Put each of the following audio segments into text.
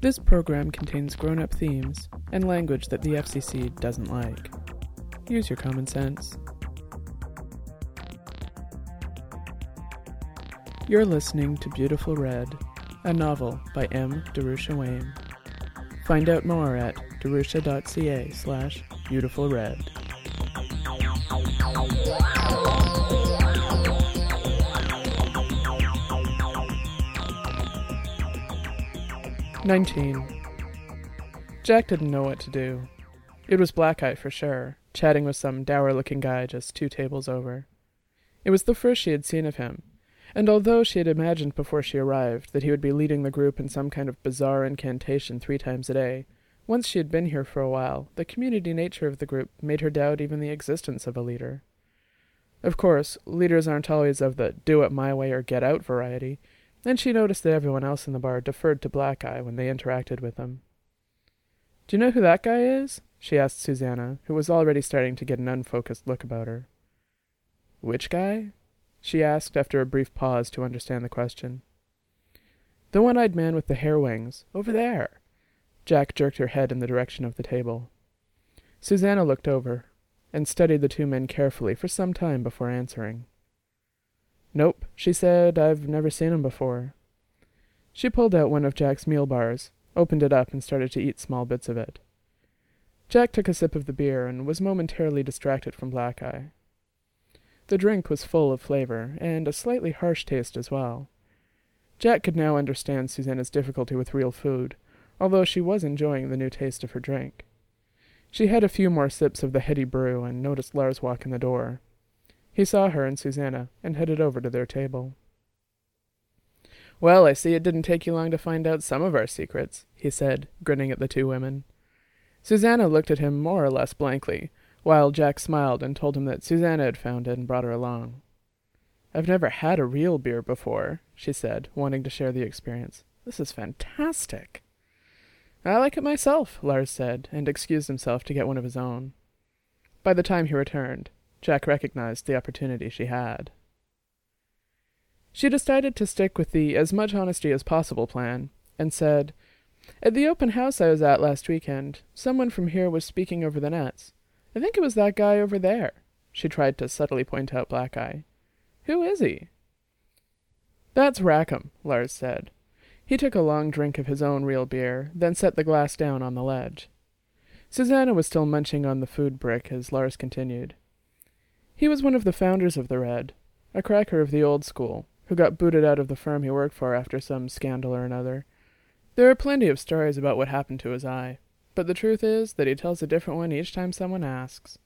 This program contains grown up themes and language that the FCC doesn't like. Use your common sense. You're listening to Beautiful Red, a novel by M. Darusha Wehm. Find out more at darusha.ca slash beautiful red. 19. Jack didn't know what to do. It was Black Eye for sure, chatting with some dour looking guy just two tables over. It was the first she had seen of him, and although she had imagined before she arrived that he would be leading the group in some kind of bizarre incantation three times a day, once she had been here for a while, the community nature of the group made her doubt even the existence of a leader. Of course, leaders aren't always of the do it my way or get out variety, and she noticed that everyone else in the bar deferred to Black Eye when they interacted with him. Do you know who that guy is? she asked Susanna, who was already starting to get an unfocused look about her. Which guy? she asked after a brief pause to understand the question. The one eyed man with the hair wings, over there. Jack jerked her head in the direction of the table. Susanna looked over and studied the two men carefully for some time before answering. Nope, she said, I've never seen him before. She pulled out one of Jack's meal bars, opened it up, and started to eat small bits of it. Jack took a sip of the beer and was momentarily distracted from Black Eye. The drink was full of flavor, and a slightly harsh taste as well. Jack could now understand Susanna's difficulty with real food, although she was enjoying the new taste of her drink. She had a few more sips of the heady brew and noticed Lars walk in the door. He saw her and Susanna and headed over to their table. Well, I see it didn't take you long to find out some of our secrets, he said, grinning at the two women. Susanna looked at him more or less blankly, while Jack smiled and told him that Susanna had found it and brought her along. I've never had a real beer before, she said, wanting to share the experience. This is fantastic. I like it myself, Lars said, and excused himself to get one of his own. By the time he returned, Jack recognized the opportunity she had. She decided to stick with the as much honesty as possible plan, and said, At the open house I was at last weekend, someone from here was speaking over the nets. I think it was that guy over there. She tried to subtly point out Black Eye. Who is he? That's Rackham, Lars said. He took a long drink of his own real beer, then set the glass down on the ledge. Susanna was still munching on the food brick as Lars continued. He was one of the founders of the Red, a cracker of the old school, who got booted out of the firm he worked for after some scandal or another. There are plenty of stories about what happened to his eye but the truth is that he tells a different one each time someone asks.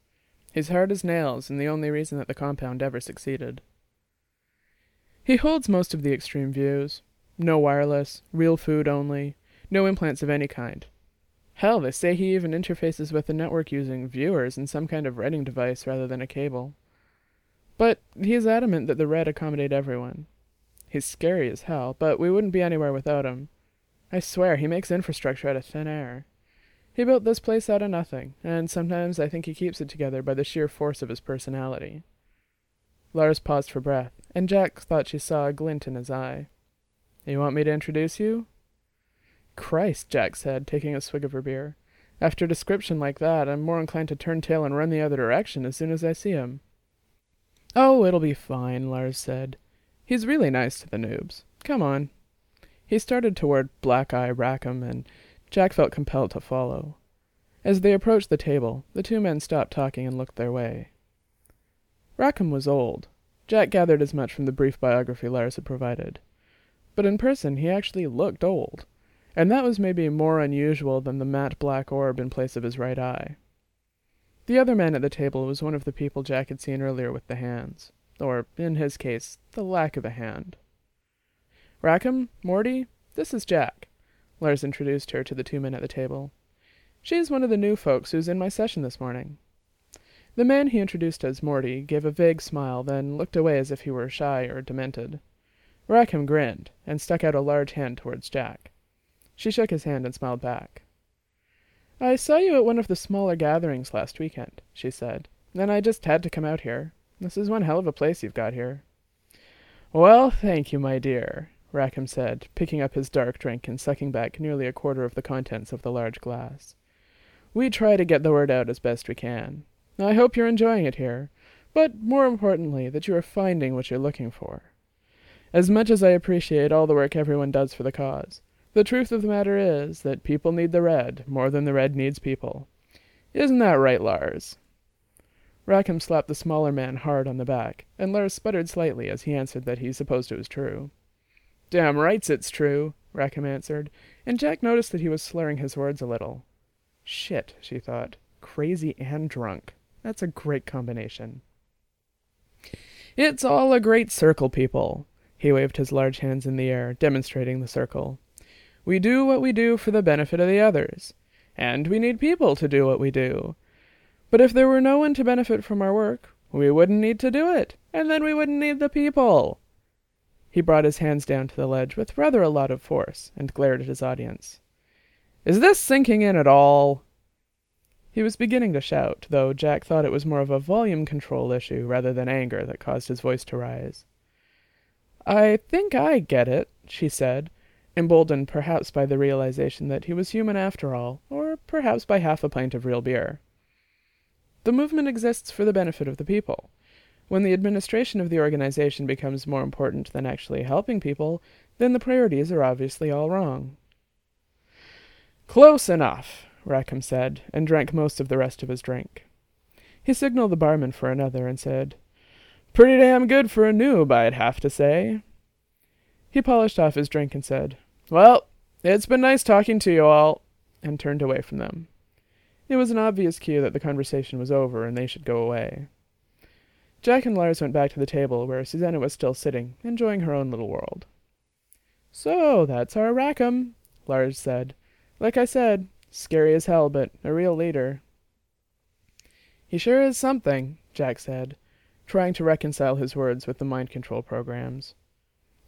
He's hard as nails, and the only reason that the compound ever succeeded. He holds most of the extreme views. No wireless, real food only, no implants of any kind. Hell, they say he even interfaces with the network using viewers and some kind of writing device rather than a cable. But he is adamant that the Red accommodate everyone. He's scary as hell, but we wouldn't be anywhere without him. I swear, he makes infrastructure out of thin air. He built this place out of nothing, and sometimes I think he keeps it together by the sheer force of his personality. Lars paused for breath, and Jack thought she saw a glint in his eye. You want me to introduce you? Christ, Jack said, taking a swig of her beer. After a description like that, I'm more inclined to turn tail and run the other direction as soon as I see him. Oh, it'll be fine, Lars said. He's really nice to the noobs. Come on. He started toward Black Eye Rackham, and Jack felt compelled to follow. As they approached the table, the two men stopped talking and looked their way. Rackham was old. Jack gathered as much from the brief biography Lars had provided. But in person he actually looked old, and that was maybe more unusual than the matte black orb in place of his right eye. The other man at the table was one of the people Jack had seen earlier with the hands, or, in his case, the lack of a hand. Rackham, Morty, this is Jack. Lars introduced her to the two men at the table. She's one of the new folks who's in my session this morning. The man he introduced as Morty gave a vague smile, then looked away as if he were shy or demented. Rackham grinned, and stuck out a large hand towards Jack. She shook his hand and smiled back. I saw you at one of the smaller gatherings last weekend, she said, and I just had to come out here. This is one hell of a place you've got here. Well, thank you, my dear, Rackham said, picking up his dark drink and sucking back nearly a quarter of the contents of the large glass. We try to get the word out as best we can. I hope you're enjoying it here, but more importantly, that you are finding what you're looking for. As much as I appreciate all the work everyone does for the cause, the truth of the matter is that people need the red more than the red needs people. Isn't that right, Lars? Rackham slapped the smaller man hard on the back, and Lars sputtered slightly as he answered that he supposed it was true. Damn rights it's true, Rackham answered, and Jack noticed that he was slurring his words a little. Shit, she thought. Crazy and drunk. That's a great combination. It's all a great circle, people. He waved his large hands in the air, demonstrating the circle. We do what we do for the benefit of the others, and we need people to do what we do. But if there were no one to benefit from our work, we wouldn't need to do it, and then we wouldn't need the people. He brought his hands down to the ledge with rather a lot of force and glared at his audience. Is this sinking in at all? He was beginning to shout, though Jack thought it was more of a volume control issue rather than anger that caused his voice to rise. I think I get it, she said, emboldened perhaps by the realization that he was human after all, or perhaps by half a pint of real beer. The movement exists for the benefit of the people. When the administration of the organization becomes more important than actually helping people, then the priorities are obviously all wrong. Close enough, Rackham said, and drank most of the rest of his drink. He signaled the barman for another and said, Pretty damn good for a noob, I'd have to say. He polished off his drink and said, Well, it's been nice talking to you all, and turned away from them. It was an obvious cue that the conversation was over and they should go away. Jack and Lars went back to the table where Susanna was still sitting, enjoying her own little world. So that's our Rackham, Lars said. Like I said, scary as hell, but a real leader. He sure is something, Jack said, trying to reconcile his words with the mind control programs.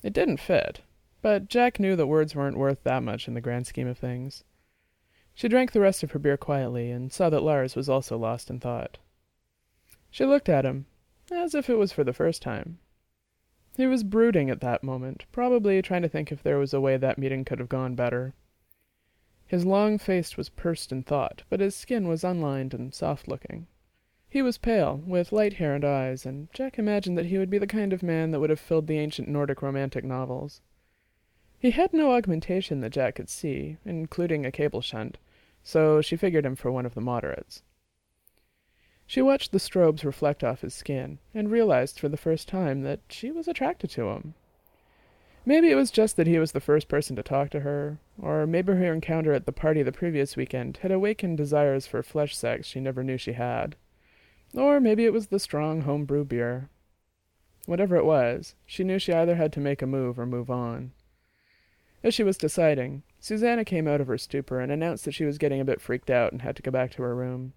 It didn't fit, but Jack knew that words weren't worth that much in the grand scheme of things. She drank the rest of her beer quietly and saw that Lars was also lost in thought. She looked at him, as if it was for the first time. He was brooding at that moment, probably trying to think if there was a way that meeting could have gone better. His long face was pursed in thought, but his skin was unlined and soft looking. He was pale, with light hair and eyes, and Jack imagined that he would be the kind of man that would have filled the ancient Nordic romantic novels. He had no augmentation that Jack could see, including a cable shunt, so she figured him for one of the moderates. She watched the strobes reflect off his skin, and realized for the first time that she was attracted to him. Maybe it was just that he was the first person to talk to her, or maybe her encounter at the party the previous weekend had awakened desires for flesh sex she never knew she had. Or maybe it was the strong home-brew beer. Whatever it was, she knew she either had to make a move or move on. As she was deciding, Susanna came out of her stupor and announced that she was getting a bit freaked out and had to go back to her room.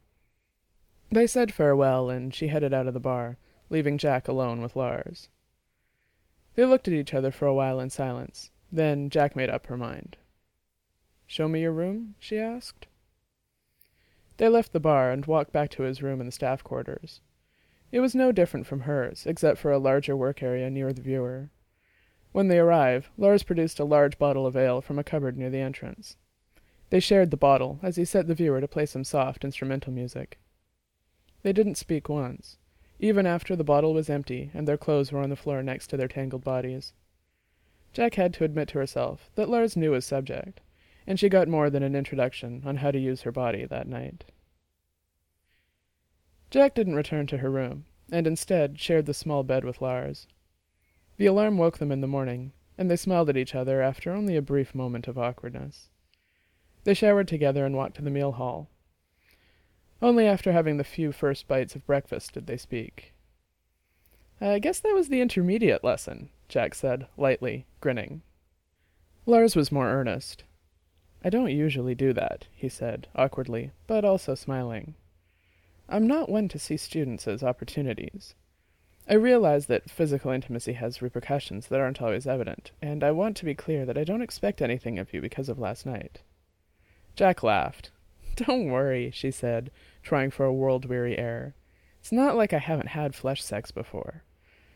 They said farewell, and she headed out of the bar, leaving Jack alone with Lars. They looked at each other for a while in silence. Then Jack made up her mind. Show me your room? she asked. They left the bar and walked back to his room in the staff quarters. It was no different from hers, except for a larger work area near the viewer. When they arrived, Lars produced a large bottle of ale from a cupboard near the entrance. They shared the bottle as he set the viewer to play some soft instrumental music. They didn't speak once, even after the bottle was empty and their clothes were on the floor next to their tangled bodies. Jack had to admit to herself that Lars knew his subject, and she got more than an introduction on how to use her body that night. Jack didn't return to her room, and instead shared the small bed with Lars. The alarm woke them in the morning, and they smiled at each other after only a brief moment of awkwardness. They showered together and walked to the meal hall. Only after having the few first bites of breakfast did they speak. I guess that was the intermediate lesson, Jack said, lightly, grinning. Lars was more earnest. I don't usually do that, he said, awkwardly, but also smiling. I'm not one to see students as opportunities. I realize that physical intimacy has repercussions that aren't always evident, and I want to be clear that I don't expect anything of you because of last night. Jack laughed. Don't worry, she said, trying for a world-weary air. It's not like I haven't had flesh sex before.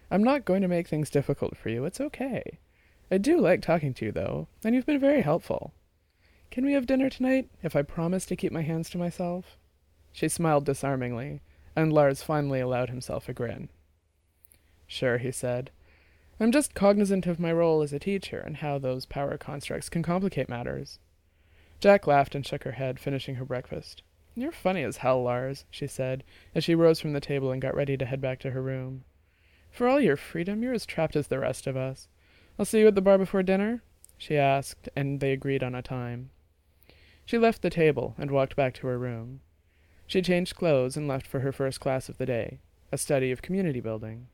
I'm not going to make things difficult for you. It's okay. I do like talking to you, though, and you've been very helpful. Can we have dinner tonight, if I promise to keep my hands to myself? She smiled disarmingly, and Lars finally allowed himself a grin. Sure, he said. I'm just cognizant of my role as a teacher and how those power constructs can complicate matters. Jack laughed and shook her head, finishing her breakfast. You're funny as hell, Lars, she said, as she rose from the table and got ready to head back to her room. For all your freedom, you're as trapped as the rest of us. I'll see you at the bar before dinner? she asked, and they agreed on a time. She left the table and walked back to her room. She changed clothes and left for her first class of the day, a study of community building.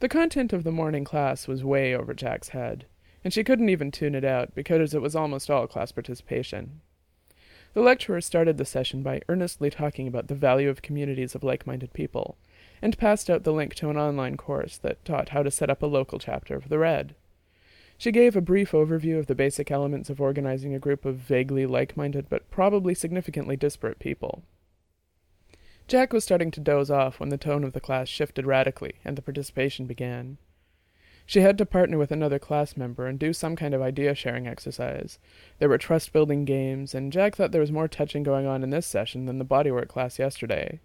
The content of the morning class was way over Jack's head, and she couldn't even tune it out because it was almost all class participation. The lecturer started the session by earnestly talking about the value of communities of like minded people, and passed out the link to an online course that taught how to set up a local chapter of the Red. She gave a brief overview of the basic elements of organizing a group of vaguely like minded but probably significantly disparate people. Jack was starting to doze off when the tone of the class shifted radically and the participation began. She had to partner with another class member and do some kind of idea sharing exercise. There were trust building games, and Jack thought there was more touching going on in this session than the bodywork class yesterday.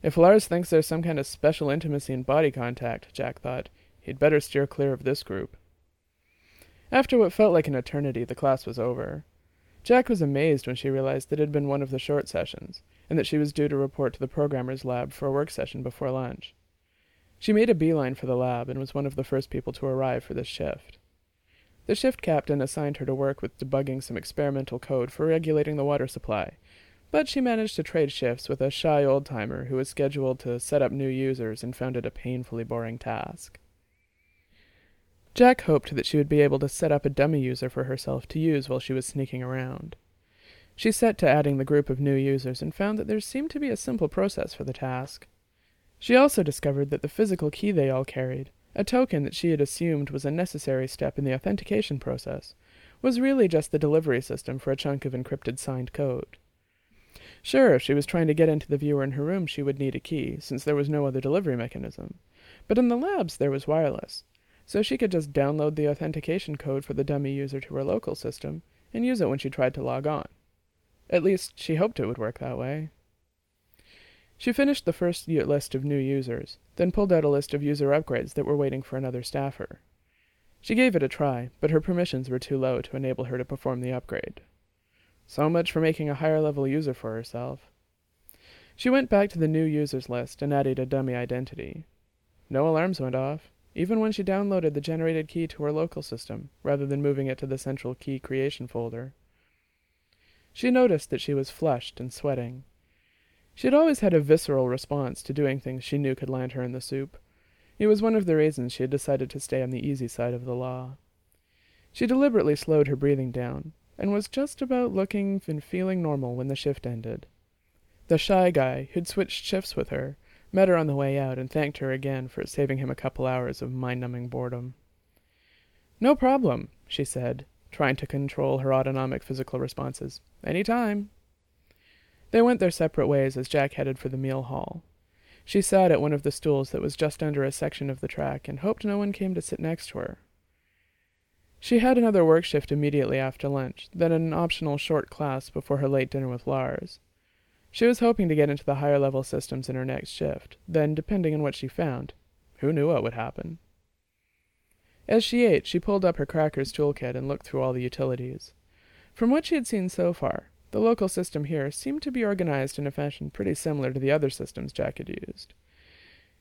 If Lars thinks there's some kind of special intimacy in body contact, Jack thought, he'd better steer clear of this group. After what felt like an eternity, the class was over. Jack was amazed when she realized it had been one of the short sessions, and that she was due to report to the programmer's lab for a work session before lunch. She made a beeline for the lab and was one of the first people to arrive for this shift. The shift captain assigned her to work with debugging some experimental code for regulating the water supply, but she managed to trade shifts with a shy old timer who was scheduled to set up new users and found it a painfully boring task. Jack hoped that she would be able to set up a dummy user for herself to use while she was sneaking around. She set to adding the group of new users and found that there seemed to be a simple process for the task. She also discovered that the physical key they all carried, a token that she had assumed was a necessary step in the authentication process, was really just the delivery system for a chunk of encrypted signed code. Sure, if she was trying to get into the viewer in her room, she would need a key, since there was no other delivery mechanism. But in the labs, there was wireless, so she could just download the authentication code for the dummy user to her local system and use it when she tried to log on. At least, she hoped it would work that way. She finished the first list of new users, then pulled out a list of user upgrades that were waiting for another staffer. She gave it a try, but her permissions were too low to enable her to perform the upgrade. So much for making a higher level user for herself. She went back to the new users list and added a dummy identity. No alarms went off, even when she downloaded the generated key to her local system, rather than moving it to the central key creation folder. She noticed that she was flushed and sweating, she had always had a visceral response to doing things she knew could land her in the soup. It was one of the reasons she had decided to stay on the easy side of the law. She deliberately slowed her breathing down, and was just about looking and feeling normal when the shift ended. The shy guy, who'd switched shifts with her, met her on the way out and thanked her again for saving him a couple hours of mind numbing boredom. No problem, she said, trying to control her autonomic physical responses. Any time. They went their separate ways as Jack headed for the meal hall. She sat at one of the stools that was just under a section of the track and hoped no one came to sit next to her. She had another work shift immediately after lunch, then an optional short class before her late dinner with Lars. She was hoping to get into the higher level systems in her next shift, then, depending on what she found, who knew what would happen? As she ate, she pulled up her crackers toolkit and looked through all the utilities. From what she had seen so far, the local system here seemed to be organized in a fashion pretty similar to the other systems Jack had used.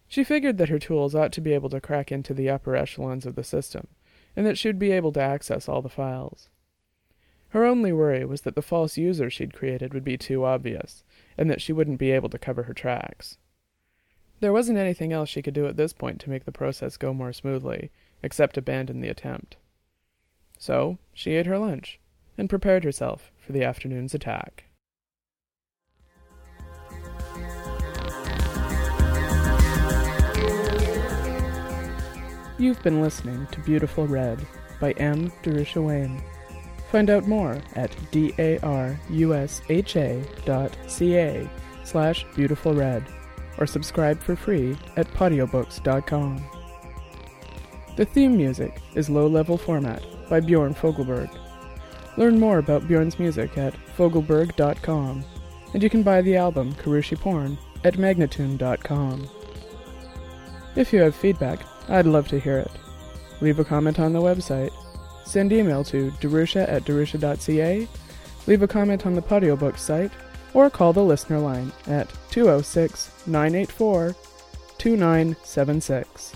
She figured that her tools ought to be able to crack into the upper echelons of the system, and that she'd be able to access all the files. Her only worry was that the false user she'd created would be too obvious, and that she wouldn't be able to cover her tracks. There wasn't anything else she could do at this point to make the process go more smoothly, except abandon the attempt. So, she ate her lunch, and prepared herself for the afternoon's attack. You've been listening to Beautiful Red by M. Darusha Wehm. Find out more at darusha.ca slash beautiful red or subscribe for free at podiobooks.com. The theme music is Low Level Format by Bjorn Fogelberg. Learn more about Bjorn's music at fogelberg.com, and you can buy the album Karooshi Porn at magnatune.com. If you have feedback, I'd love to hear it. Leave a comment on the website, send email to darusha at darusha.ca, leave a comment on the Podiobook site, or call the listener line at 206 984 2976.